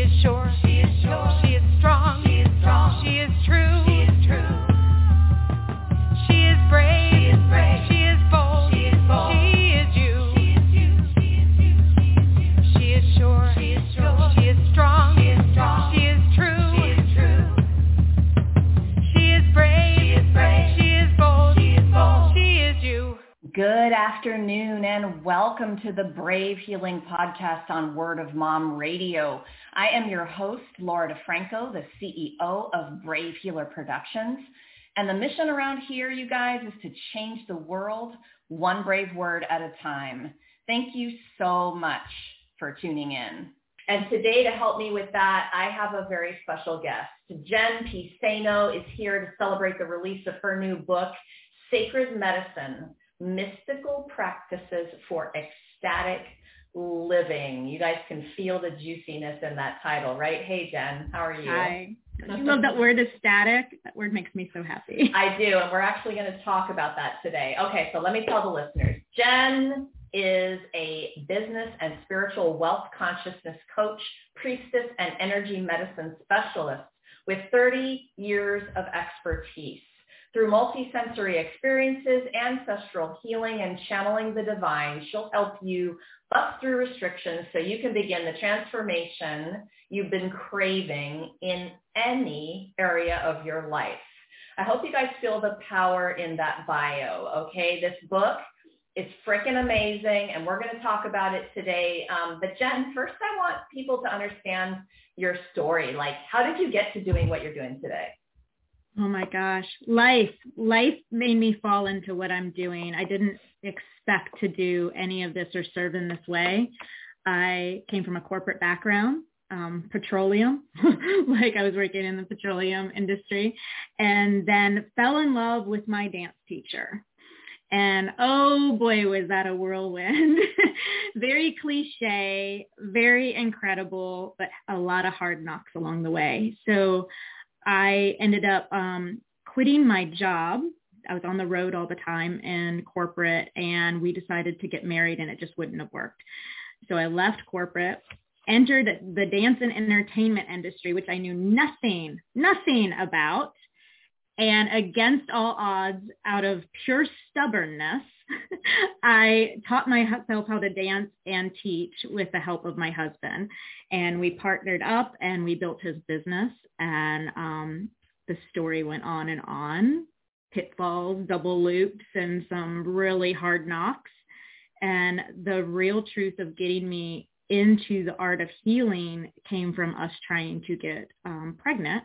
is sure. Afternoon and welcome to the Brave Healer Podcast on Word of Mom Radio. I am your host, Laura Di Franco, the CEO of Brave Healer Productions. And the mission around here, you guys, is to change the world one brave word at a time. Thank you so much for tuning in. And today to help me with that, I have a very special guest. Jen Piceno is here to celebrate the release of her new book, Sacred Medicine, Mystical Practices for Ecstatic Living. You guys can feel the juiciness in that title, right? Hey, Jen, how are you? Hi. I love that word ecstatic. That word makes me so happy. I do, and we're actually going to talk about that today. Okay, so let me tell the listeners. Jen is a business and spiritual wealth consciousness coach, priestess, and energy medicine specialist with 30 years of expertise. Through multisensory experiences, ancestral healing, and channeling the divine, she'll help you bust through restrictions so you can begin the transformation you've been craving in any area of your life. I hope you guys feel the power in that bio, okay? This book is freaking amazing, and we're going to talk about it today. Um, but Jen, first I want people to understand your story. Like, how did you get to doing what you're doing today? Oh my gosh. Life, life made me fall into what I'm doing. I didn't expect to do any of this or serve in this way. I came from a corporate background, um, petroleum, like I was working in the petroleum industry, and then fell in love with my dance teacher. And oh boy, was that a whirlwind. very cliche, very incredible, but a lot of hard knocks along the way. So I ended up um, quitting my job. I was on the road all the time in corporate and we decided to get married and it just wouldn't have worked. So I left corporate, entered the dance and entertainment industry, which I knew nothing, nothing about. And against all odds, out of pure stubbornness, I taught myself how to dance and teach with the help of my husband. And we partnered up and we built his business. And um, the story went on and on, pitfalls, double loops, and some really hard knocks. And the real truth of getting me into the art of healing came from us trying to get um, pregnant,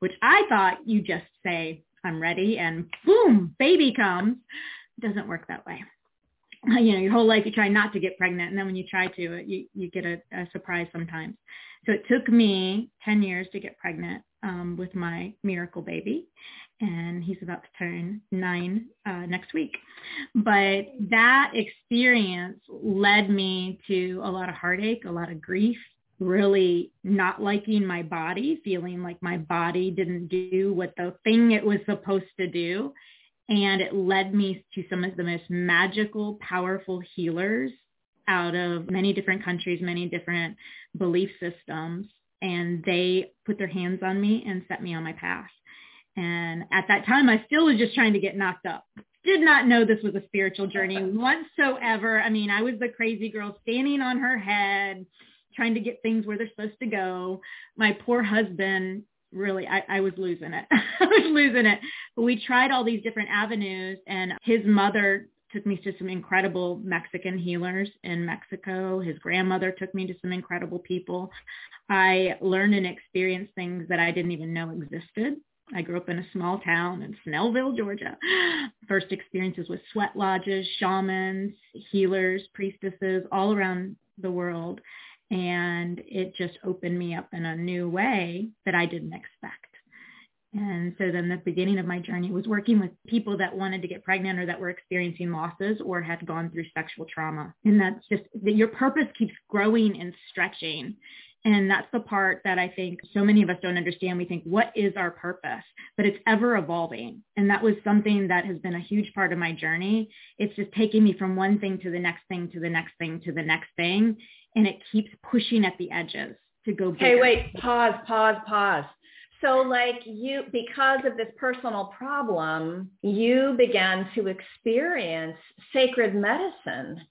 which I thought you just say, I'm ready and boom, baby comes doesn't work that way. You know, your whole life you try not to get pregnant, and then when you try to, you you get a, a surprise sometimes. So it took me 10 years to get pregnant um, with my miracle baby, and he's about to turn nine uh, next week. But that experience led me to a lot of heartache, a lot of grief, really not liking my body, feeling like my body didn't do what the thing it was supposed to do and it led me to some of the most magical, powerful healers out of many different countries, many different belief systems. And they put their hands on me and set me on my path. And at that time, I still was just trying to get knocked up. Did not know this was a spiritual journey whatsoever. I mean, I was the crazy girl standing on her head, trying to get things where they're supposed to go. My poor husband really I, I was losing it. I was losing it. But we tried all these different avenues and his mother took me to some incredible Mexican healers in Mexico. His grandmother took me to some incredible people. I learned and experienced things that I didn't even know existed. I grew up in a small town in Snellville, Georgia. First experiences with sweat lodges, shamans, healers, priestesses all around the world and it just opened me up in a new way that I didn't expect. And so then the beginning of my journey was working with people that wanted to get pregnant or that were experiencing losses or had gone through sexual trauma. And that's just that your purpose keeps growing and stretching. And that's the part that I think so many of us don't understand. We think, what is our purpose? But it's ever evolving. And that was something that has been a huge part of my journey. It's just taking me from one thing to the next thing to the next thing to the next thing and it keeps pushing at the edges to go Okay, bigger. wait, pause, pause, pause. So like you, because of this personal problem, you began to experience sacred medicine.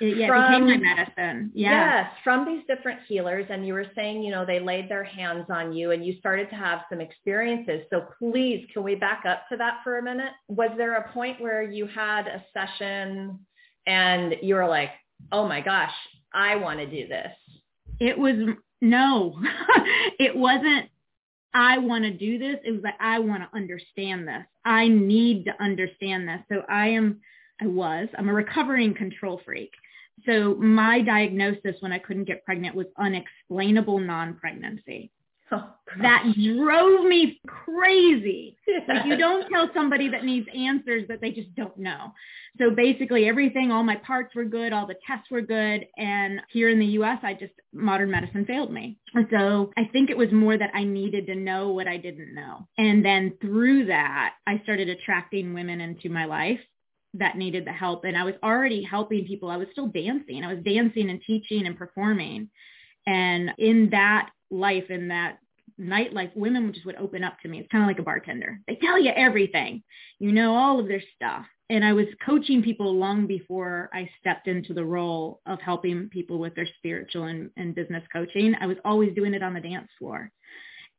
It, yeah, it became my medicine. Yeah. Yes, from these different healers. And you were saying, you know, they laid their hands on you and you started to have some experiences. So please, can we back up to that for a minute? Was there a point where you had a session and you were like, oh my gosh, I want to do this? It was no, it wasn't. I want to do this. It was like I want to understand this. I need to understand this. So I am. I was. I'm a recovering control freak. So my diagnosis when I couldn't get pregnant was unexplainable non-pregnancy. Oh, That drove me crazy. Like you don't tell somebody that needs answers that they just don't know. So basically everything, all my parts were good, all the tests were good. And here in the US, I just, modern medicine failed me. And so I think it was more that I needed to know what I didn't know. And then through that, I started attracting women into my life that needed the help. And I was already helping people. I was still dancing. I was dancing and teaching and performing. And in that life, in that nightlife, women just would open up to me. It's kind of like a bartender. They tell you everything. You know all of their stuff. And I was coaching people long before I stepped into the role of helping people with their spiritual and, and business coaching. I was always doing it on the dance floor.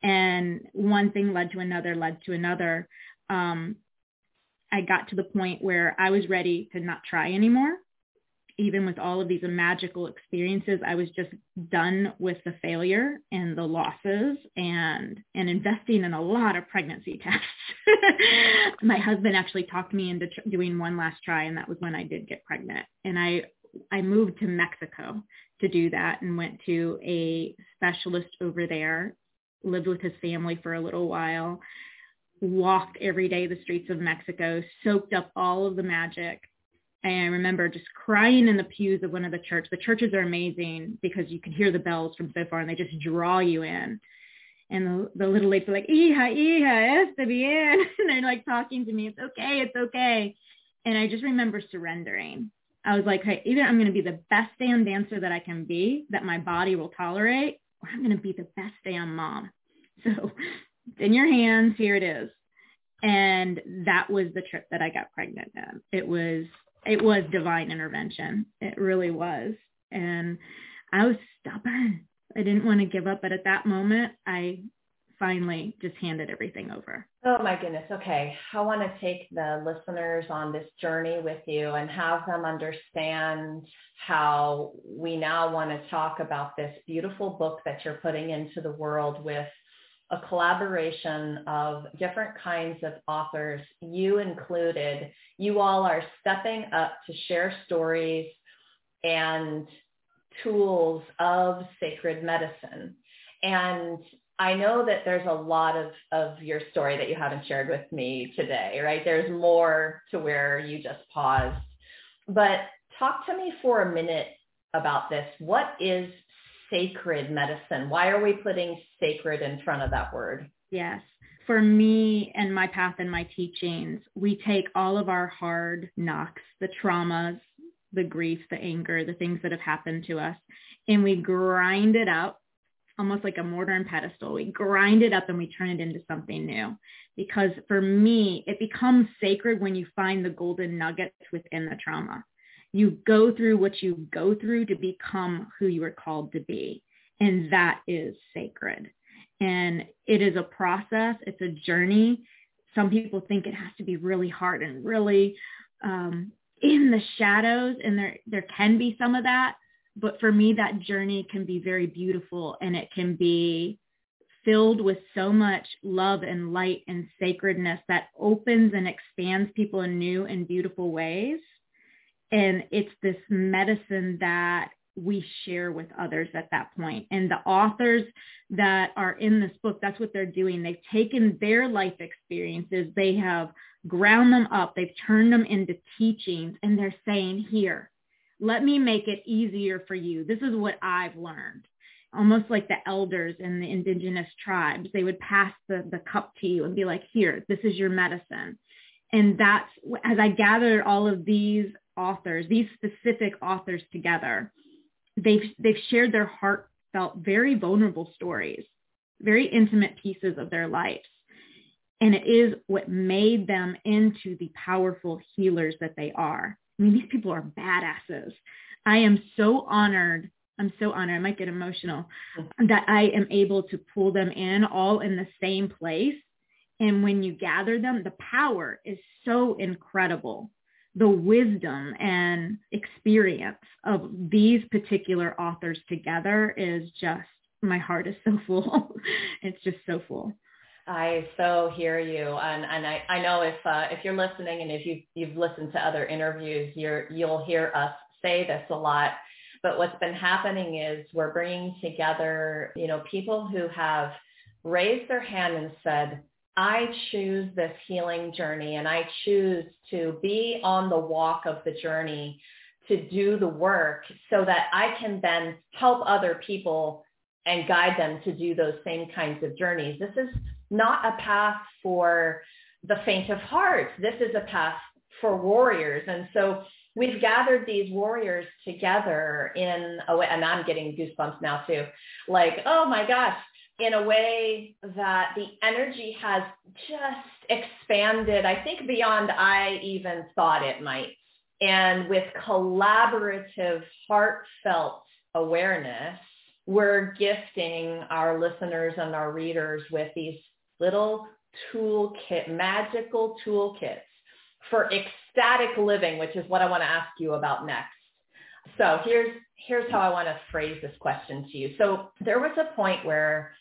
And one thing led to another, led to another. Um, I got to the point where I was ready to not try anymore. Even with all of these magical experiences, I was just done with the failure and the losses and and investing in a lot of pregnancy tests. My husband actually talked me into tr- doing one last try, and that was when I did get pregnant. And I I moved to Mexico to do that and went to a specialist over there, lived with his family for a little while, walked every day the streets of Mexico, soaked up all of the magic. And I remember just crying in the pews of one of the church. The churches are amazing because you can hear the bells from so far and they just draw you in. And the, the little ladies are like, hija, hija, está bien. And they're like talking to me. It's okay. It's okay. And I just remember surrendering. I was like, hey, either I'm going to be the best damn dancer that I can be, that my body will tolerate, or I'm going to be the best damn mom. So in your hands. Here it is. And that was the trip that I got pregnant in. It was, it was divine intervention. It really was. And I was stubborn. I didn't want to give up. But at that moment, I finally just handed everything over. Oh my goodness. Okay. I want to take the listeners on this journey with you and have them understand how we now want to talk about this beautiful book that you're putting into the world with a collaboration of different kinds of authors, you included. You all are stepping up to share stories and tools of sacred medicine. And I know that there's a lot of, of your story that you haven't shared with me today, right? There's more to where you just paused. But talk to me for a minute about this. What is sacred medicine? Why are we putting sacred in front of that word? Yes. For me and my path and my teachings, we take all of our hard knocks, the traumas, the grief, the anger, the things that have happened to us, and we grind it up almost like a mortar and pedestal. We grind it up and we turn it into something new. Because for me, it becomes sacred when you find the golden nuggets within the trauma. You go through what you go through to become who you are called to be. And that is sacred. And it is a process. It's a journey. Some people think it has to be really hard and really um, in the shadows. And there, there can be some of that but for me that journey can be very beautiful and it can be filled with so much love and light and sacredness that opens and expands people in new and beautiful ways and it's this medicine that we share with others at that point. and the authors that are in this book that's what they're doing they've taken their life experiences they have ground them up they've turned them into teachings and they're saying here let me make it easier for you. This is what I've learned. Almost like the elders in the indigenous tribes, they would pass the, the cup to you and be like, here, this is your medicine. And that's, as I gathered all of these authors, these specific authors together, they've, they've shared their heartfelt, very vulnerable stories, very intimate pieces of their lives. And it is what made them into the powerful healers that they are. I mean, these people are badasses. I am so honored. I'm so honored. I might get emotional that I am able to pull them in all in the same place. And when you gather them, the power is so incredible. The wisdom and experience of these particular authors together is just, my heart is so full. it's just so full. I so hear you, and and I, I know if uh, if you're listening and if you you've listened to other interviews, you're you'll hear us say this a lot. But what's been happening is we're bringing together, you know, people who have raised their hand and said, I choose this healing journey and I choose to be on the walk of the journey to do the work so that I can then help other people and guide them to do those same kinds of journeys. This is not a path for the faint of heart. This is a path for warriors. And so we've gathered these warriors together in oh, a way, and I'm getting goosebumps now too. Like, oh my gosh, in a way that the energy has just expanded, I think beyond I even thought it might. And with collaborative, heartfelt awareness, we're gifting our listeners and our readers with these little toolkit, magical toolkits for ecstatic living, which is what I want to ask you about next. So here's here's how I want to phrase this question to you. So there was a point where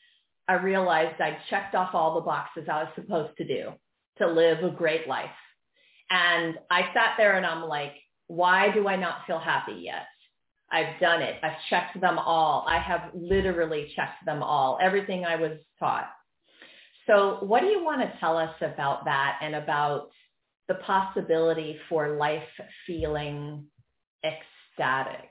I realized I'd checked off all the boxes I was supposed to do to live a great life. And I sat there and I'm like, why do I not feel happy yet? I've done it. I've checked them all. I have literally checked them all, everything I was taught. So what do you want to tell us about that and about the possibility for life feeling ecstatic?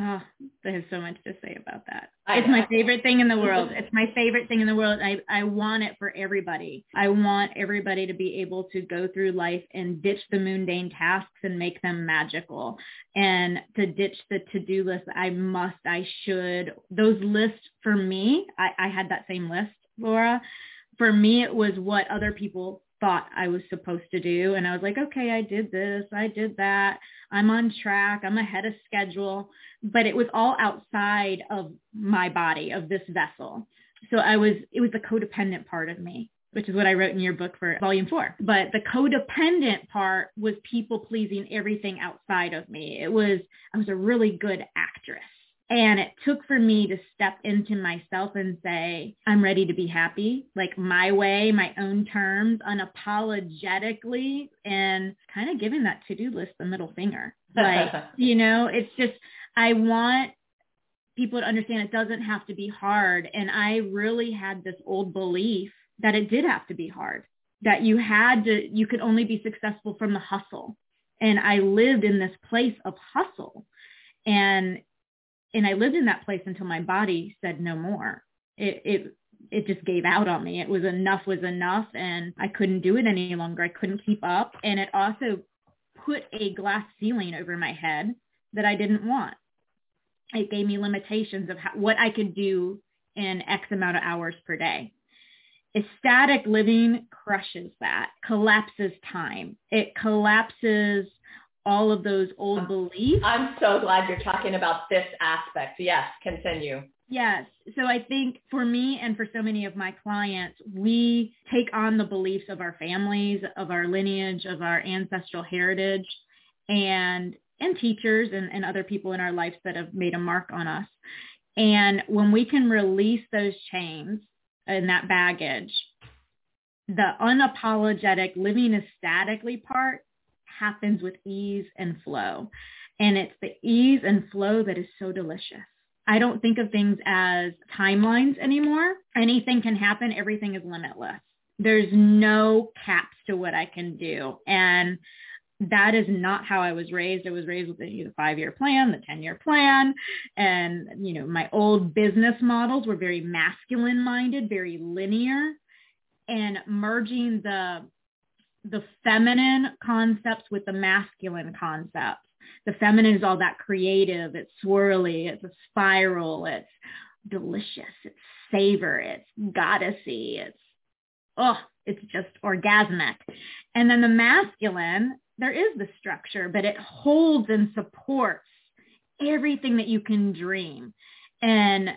Oh, there's so much to say about that. I it's know. my favorite thing in the world. It's my favorite thing in the world. I, I want it for everybody. I want everybody to be able to go through life and ditch the mundane tasks and make them magical and to ditch the to-do list. I must, I should. Those lists for me, I, I had that same list, Laura for me, it was what other people thought I was supposed to do. And I was like, okay, I did this, I did that. I'm on track. I'm ahead of schedule. But it was all outside of my body, of this vessel. So I was, it was the codependent part of me, which is what I wrote in your book for volume four. But the codependent part was people pleasing everything outside of me. It was, I was a really good actress. And it took for me to step into myself and say, I'm ready to be happy, like my way, my own terms, unapologetically, and kind of giving that to-do list the middle finger. Like, you know, it's just, I want people to understand it doesn't have to be hard. And I really had this old belief that it did have to be hard, that you had to, you could only be successful from the hustle. And I lived in this place of hustle. And and I lived in that place until my body said no more. It, it, it just gave out on me. It was enough was enough and I couldn't do it any longer. I couldn't keep up. And it also put a glass ceiling over my head that I didn't want. It gave me limitations of how, what I could do in X amount of hours per day. Ecstatic living crushes that, collapses time. It collapses all of those old uh, beliefs. I'm so glad you're talking about this aspect. Yes, continue. Yes. So I think for me and for so many of my clients, we take on the beliefs of our families, of our lineage, of our ancestral heritage and and teachers and, and other people in our lives that have made a mark on us. And when we can release those chains and that baggage, the unapologetic living ecstatically part happens with ease and flow. And it's the ease and flow that is so delicious. I don't think of things as timelines anymore. Anything can happen. Everything is limitless. There's no caps to what I can do. And that is not how I was raised. I was raised with the five-year plan, the 10-year plan. And, you know, my old business models were very masculine minded, very linear and merging the the feminine concepts with the masculine concepts. The feminine is all that creative, it's swirly, it's a spiral, it's delicious. It's savor. It's goddessy. It's, oh, it's just orgasmic. And then the masculine, there is the structure, but it holds and supports everything that you can dream. And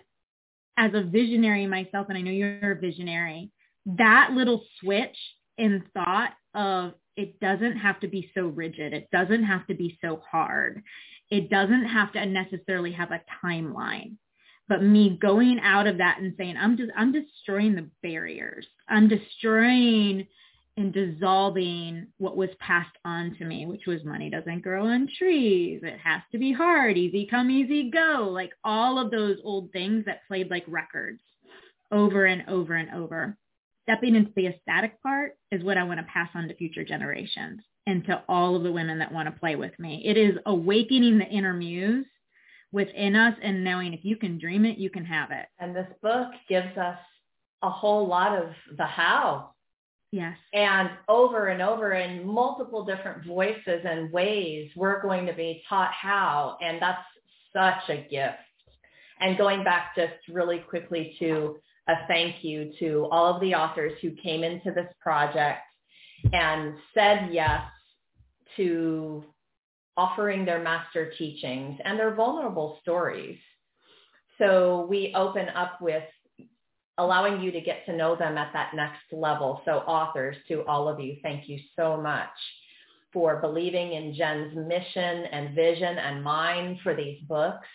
as a visionary myself, and I know you're a visionary, that little switch in thought of it doesn't have to be so rigid. It doesn't have to be so hard. It doesn't have to necessarily have a timeline. But me going out of that and saying, I'm just, I'm destroying the barriers. I'm destroying and dissolving what was passed on to me, which was money doesn't grow on trees. It has to be hard, easy come, easy go. Like all of those old things that played like records over and over and over. Stepping into the ecstatic part is what I want to pass on to future generations and to all of the women that want to play with me. It is awakening the inner muse within us and knowing if you can dream it, you can have it. And this book gives us a whole lot of the how. Yes. And over and over in multiple different voices and ways, we're going to be taught how. And that's such a gift. And going back just really quickly to a thank you to all of the authors who came into this project and said yes to offering their master teachings and their vulnerable stories. So we open up with allowing you to get to know them at that next level. So authors, to all of you, thank you so much for believing in Jen's mission and vision and mine for these books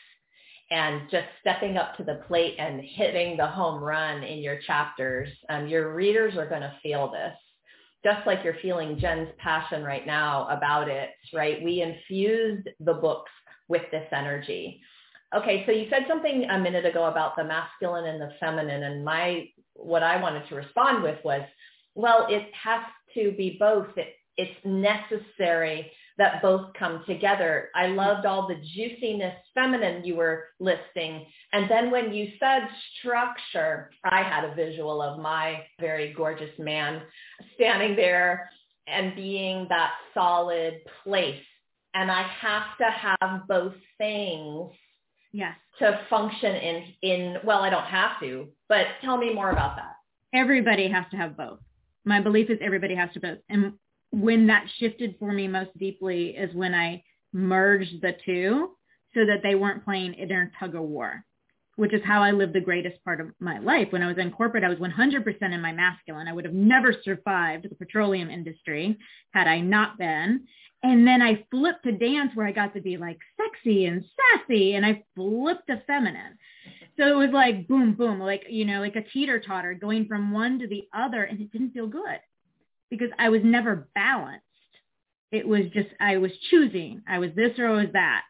and just stepping up to the plate and hitting the home run in your chapters. Um, your readers are going to feel this just like you're feeling Jen's passion right now about it, right? We infused the books with this energy. Okay, so you said something a minute ago about the masculine and the feminine, and my what I wanted to respond with was, well, it has to be both. It, it's necessary that both come together. I loved all the juiciness feminine you were listing. And then when you said structure, I had a visual of my very gorgeous man standing there and being that solid place. And I have to have both things yes. to function in, in, well, I don't have to, but tell me more about that. Everybody has to have both. My belief is everybody has to both. And when that shifted for me most deeply is when I merged the two so that they weren't playing inner tug of war, which is how I lived the greatest part of my life. When I was in corporate, I was 100% in my masculine. I would have never survived the petroleum industry had I not been. And then I flipped to dance where I got to be like sexy and sassy and I flipped to feminine. So it was like boom, boom, like, you know, like a teeter totter going from one to the other and it didn't feel good because I was never balanced. It was just, I was choosing. I was this or I was that.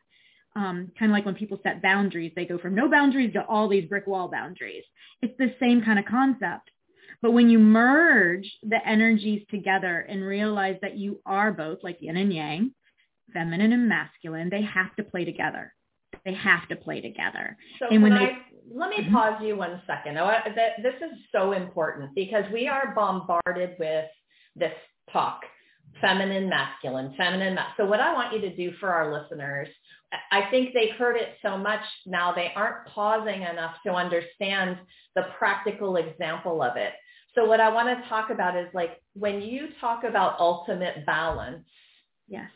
Um, kind of like when people set boundaries, they go from no boundaries to all these brick wall boundaries. It's the same kind of concept. But when you merge the energies together and realize that you are both like yin and yang, feminine and masculine, they have to play together. They have to play together. So and when they, I, let me mm-hmm. pause you one second. This is so important because we are bombarded with this talk, feminine, masculine, feminine. Ma- so what I want you to do for our listeners, I think they've heard it so much now they aren't pausing enough to understand the practical example of it. So what I want to talk about is like when you talk about ultimate balance. Yes.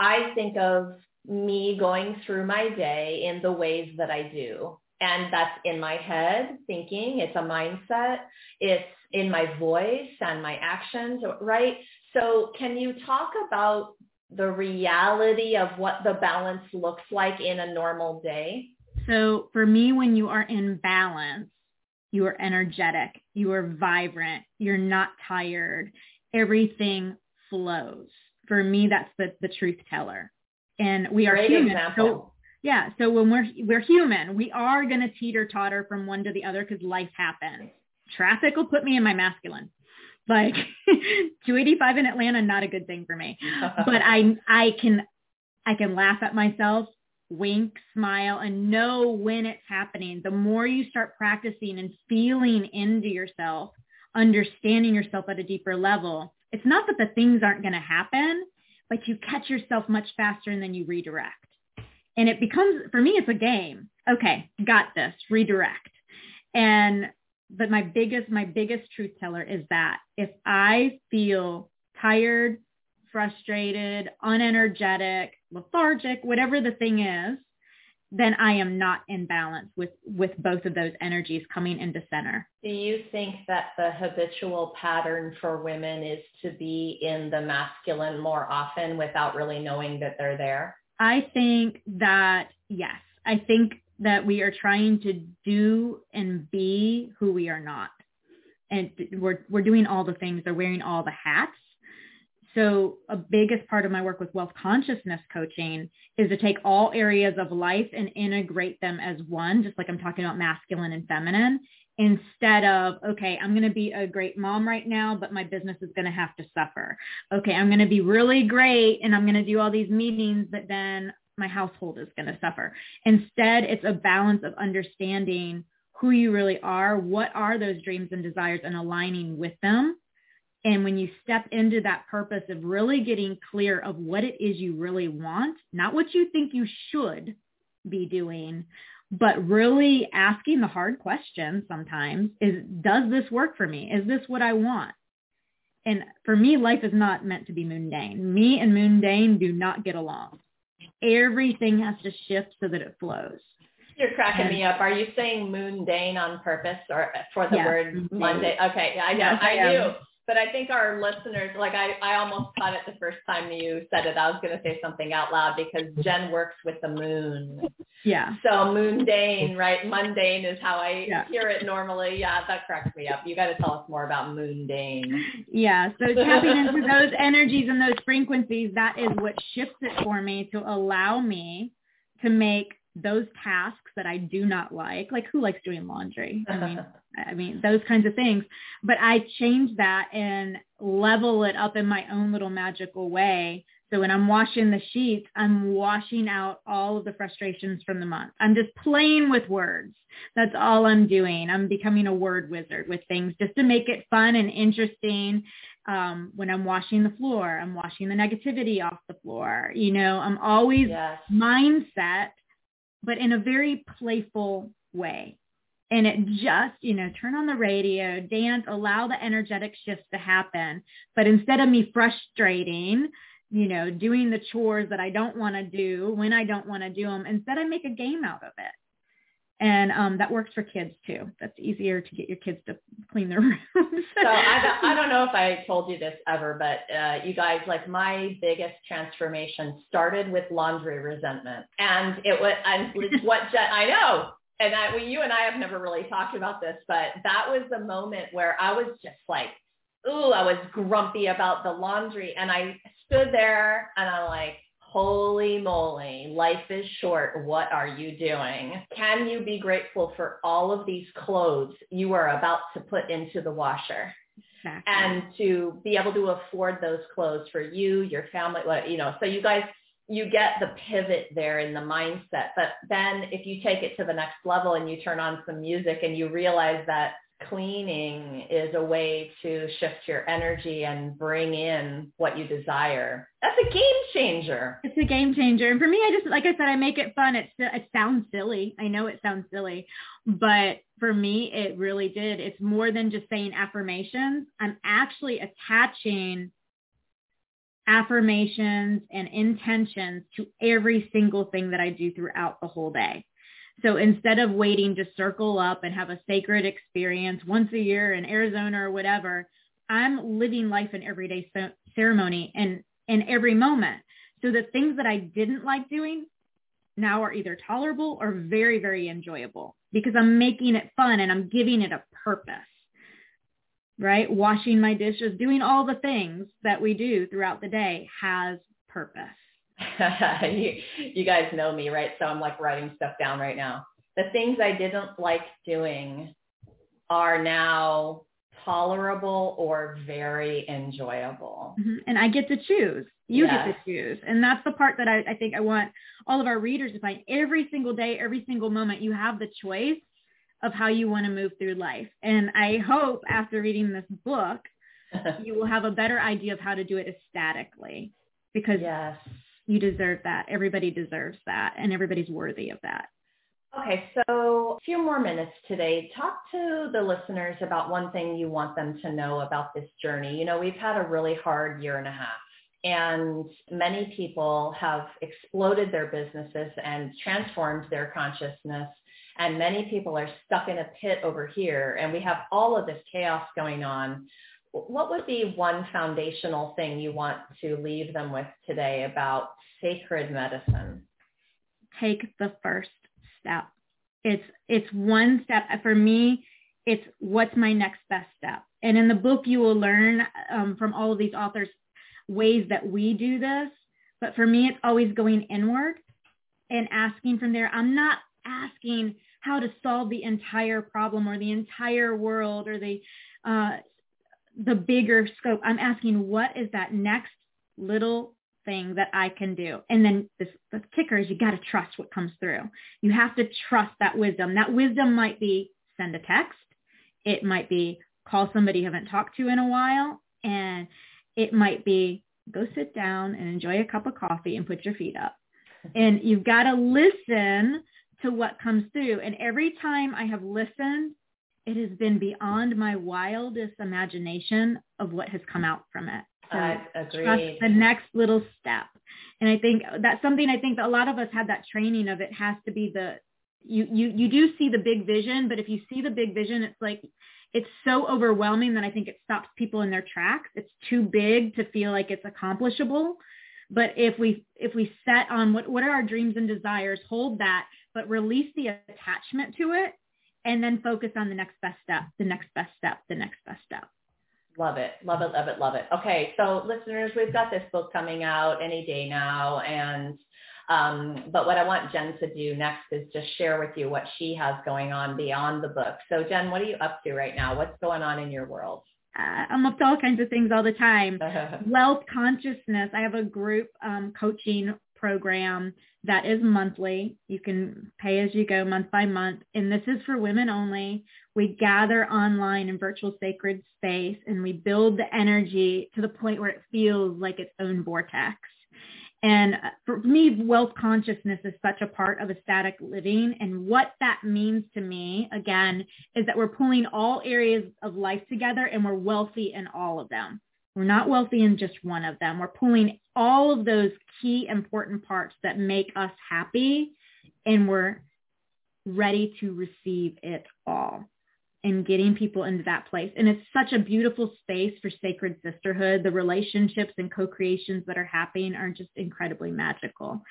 I think of me going through my day in the ways that I do. And that's in my head thinking. It's a mindset. It's in my voice and my actions, right? So can you talk about the reality of what the balance looks like in a normal day? So for me, when you are in balance, you are energetic, you are vibrant, you're not tired, everything flows. For me, that's the, the truth teller. And we are Great human. Example. So yeah, so when we're we're human, we are going to teeter totter from one to the other because life happens traffic will put me in my masculine. Like 285 in Atlanta, not a good thing for me. but I I can I can laugh at myself, wink, smile, and know when it's happening. The more you start practicing and feeling into yourself, understanding yourself at a deeper level, it's not that the things aren't going to happen, but you catch yourself much faster and then you redirect. And it becomes, for me, it's a game okay, got this, redirect. And but my biggest my biggest truth teller is that if I feel tired, frustrated, unenergetic, lethargic, whatever the thing is, then I am not in balance with with both of those energies coming into center. Do you think that the habitual pattern for women is to be in the masculine more often without really knowing that they're there? I think that yes. I think that we are trying to do and be who we are not. And we're we're doing all the things, they're wearing all the hats so a biggest part of my work with wealth consciousness coaching is to take all areas of life and integrate them as one, just like I'm talking about masculine and feminine, instead of, okay, I'm going to be a great mom right now, but my business is going to have to suffer. Okay, I'm going to be really great and I'm going to do all these meetings, but then my household is going to suffer. Instead, it's a balance of understanding who you really are, what are those dreams and desires and aligning with them and when you step into that purpose of really getting clear of what it is you really want, not what you think you should be doing, but really asking the hard questions sometimes is, does this work for me? Is this what I want? And for me, life is not meant to be mundane. Me and mundane do not get along. Everything has to shift so that it flows. You're cracking and, me up. Are you saying mundane on purpose or for the yes, word Monday? Okay, I know. Yes, I, I do but I think our listeners, like I, I almost caught it the first time you said it. I was going to say something out loud because Jen works with the moon. Yeah. So mundane, right? Mundane is how I yeah. hear it normally. Yeah, that cracks me up. You got to tell us more about mundane. Yeah. So tapping into those energies and those frequencies, that is what shifts it for me to allow me to make those tasks that I do not like, like who likes doing laundry? I mean, I mean, those kinds of things. But I change that and level it up in my own little magical way. So when I'm washing the sheets, I'm washing out all of the frustrations from the month. I'm just playing with words. That's all I'm doing. I'm becoming a word wizard with things just to make it fun and interesting. Um, when I'm washing the floor, I'm washing the negativity off the floor. You know, I'm always yes. mindset, but in a very playful way and it just, you know, turn on the radio, dance, allow the energetic shifts to happen. But instead of me frustrating, you know, doing the chores that I don't want to do when I don't want to do them, instead I make a game out of it. And um, that works for kids too. That's easier to get your kids to clean their rooms. so I don't, I don't know if I told you this ever, but uh, you guys, like my biggest transformation started with laundry resentment, and it was and what Jen, I know and I, well, you and I have never really talked about this, but that was the moment where I was just like, ooh, I was grumpy about the laundry. And I stood there and I'm like, holy moly, life is short. What are you doing? Can you be grateful for all of these clothes you are about to put into the washer? Exactly. And to be able to afford those clothes for you, your family, you know, so you guys you get the pivot there in the mindset. But then if you take it to the next level and you turn on some music and you realize that cleaning is a way to shift your energy and bring in what you desire. That's a game changer. It's a game changer. And for me, I just, like I said, I make it fun. It, it sounds silly. I know it sounds silly, but for me, it really did. It's more than just saying affirmations. I'm actually attaching affirmations and intentions to every single thing that I do throughout the whole day. So instead of waiting to circle up and have a sacred experience once a year in Arizona or whatever, I'm living life in everyday ceremony and in every moment. So the things that I didn't like doing now are either tolerable or very, very enjoyable because I'm making it fun and I'm giving it a purpose right? Washing my dishes, doing all the things that we do throughout the day has purpose. you, you guys know me, right? So I'm like writing stuff down right now. The things I didn't like doing are now tolerable or very enjoyable. Mm-hmm. And I get to choose. You yes. get to choose. And that's the part that I, I think I want all of our readers to find. Every single day, every single moment, you have the choice of how you want to move through life. And I hope after reading this book, you will have a better idea of how to do it ecstatically because yes. You deserve that. Everybody deserves that and everybody's worthy of that. Okay, so a few more minutes today. Talk to the listeners about one thing you want them to know about this journey. You know, we've had a really hard year and a half and many people have exploded their businesses and transformed their consciousness and many people are stuck in a pit over here and we have all of this chaos going on what would be one foundational thing you want to leave them with today about sacred medicine take the first step it's it's one step for me it's what's my next best step and in the book you will learn um, from all of these authors ways that we do this. But for me, it's always going inward and asking from there. I'm not asking how to solve the entire problem or the entire world or the uh, the bigger scope. I'm asking what is that next little thing that I can do. And then this, the kicker is you got to trust what comes through. You have to trust that wisdom. That wisdom might be send a text. It might be call somebody you haven't talked to in a while. And it might be go sit down and enjoy a cup of coffee and put your feet up. And you've got to listen to what comes through. And every time I have listened, it has been beyond my wildest imagination of what has come out from it. Trust the next little step. And I think that's something I think that a lot of us had that training of it has to be the you you you do see the big vision, but if you see the big vision, it's like it's so overwhelming that I think it stops people in their tracks. It's too big to feel like it's accomplishable. But if we if we set on what what are our dreams and desires, hold that, but release the attachment to it, and then focus on the next best step, the next best step, the next best step. Love it, love it, love it, love it. Okay, so listeners, we've got this book coming out any day now, and um, but what I want Jen to do next is just share with you what she has going on beyond the book. So Jen, what are you up to right now? What's going on in your world? Uh, I'm up to all kinds of things all the time. Wealth consciousness. I have a group um, coaching program that is monthly. You can pay as you go month by month. And this is for women only. We gather online in virtual sacred space and we build the energy to the point where it feels like its own vortex. And uh, for me, wealth consciousness is such a part of ecstatic living. And what that means to me, again, is that we're pulling all areas of life together and we're wealthy in all of them. We're not wealthy in just one of them. We're pulling all of those key important parts that make us happy and we're ready to receive it all and getting people into that place. And it's such a beautiful space for sacred sisterhood. The relationships and co-creations that are happening are just incredibly magical.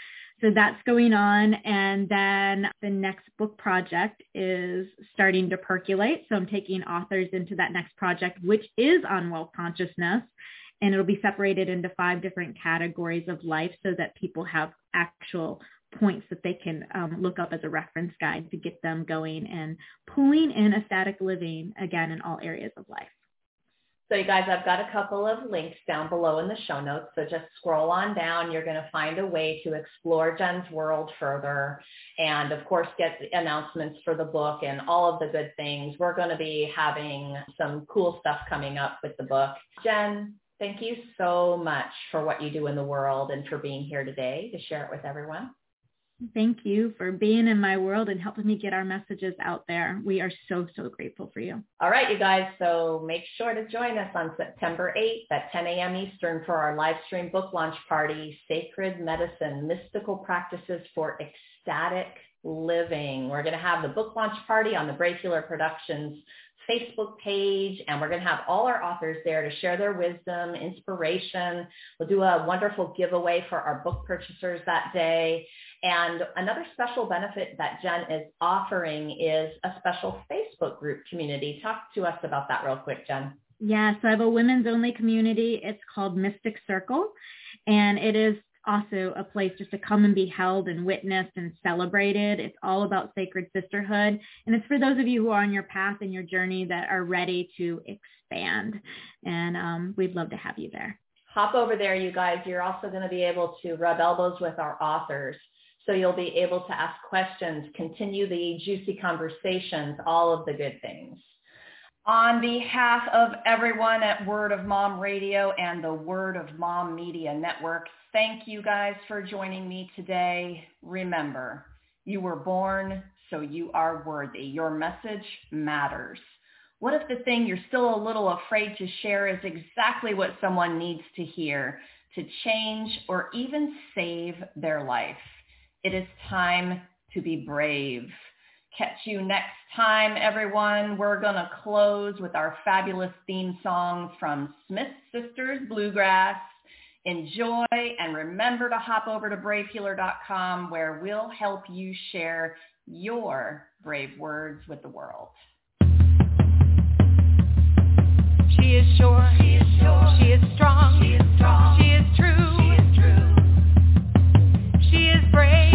So that's going on. And then the next book project is starting to percolate. So I'm taking authors into that next project, which is on wealth consciousness. And it'll be separated into five different categories of life so that people have actual points that they can um, look up as a reference guide to get them going and pulling in ecstatic living again in all areas of life. So you guys, I've got a couple of links down below in the show notes. So just scroll on down. You're going to find a way to explore Jen's world further. And of course, get announcements for the book and all of the good things. We're going to be having some cool stuff coming up with the book. Jen, thank you so much for what you do in the world and for being here today to share it with everyone. Thank you for being in my world and helping me get our messages out there. We are so, so grateful for you. All right, you guys. So make sure to join us on September 8th at 10 a.m. Eastern for our live stream book launch party, Sacred Medicine, Mystical Practices for Ecstatic Living. We're going to have the book launch party on the Brave Healer Productions Facebook page, and we're going to have all our authors there to share their wisdom, inspiration. We'll do a wonderful giveaway for our book purchasers that day. And another special benefit that Jen is offering is a special Facebook group community. Talk to us about that real quick, Jen. Yeah, so I have a women's only community. It's called Mystic Circle, and it is also a place just to come and be held and witnessed and celebrated. It's all about sacred sisterhood. And it's for those of you who are on your path and your journey that are ready to expand. And um, we'd love to have you there. Hop over there, you guys. You're also going to be able to rub elbows with our authors. So you'll be able to ask questions, continue the juicy conversations, all of the good things. On behalf of everyone at Word of Mom Radio and the Word of Mom Media Network, thank you guys for joining me today. Remember, you were born so you are worthy. Your message matters. What if the thing you're still a little afraid to share is exactly what someone needs to hear to change or even save their life? It is time to be brave. Catch you next time, everyone. We're going to close with our fabulous theme song from Smith Sisters Bluegrass. Enjoy and remember to hop over to bravehealer.com where we'll help you share your brave words with the world. She is sure. She is sure. She is strong. She is strong. She is true. She is true. She is brave. She is brave.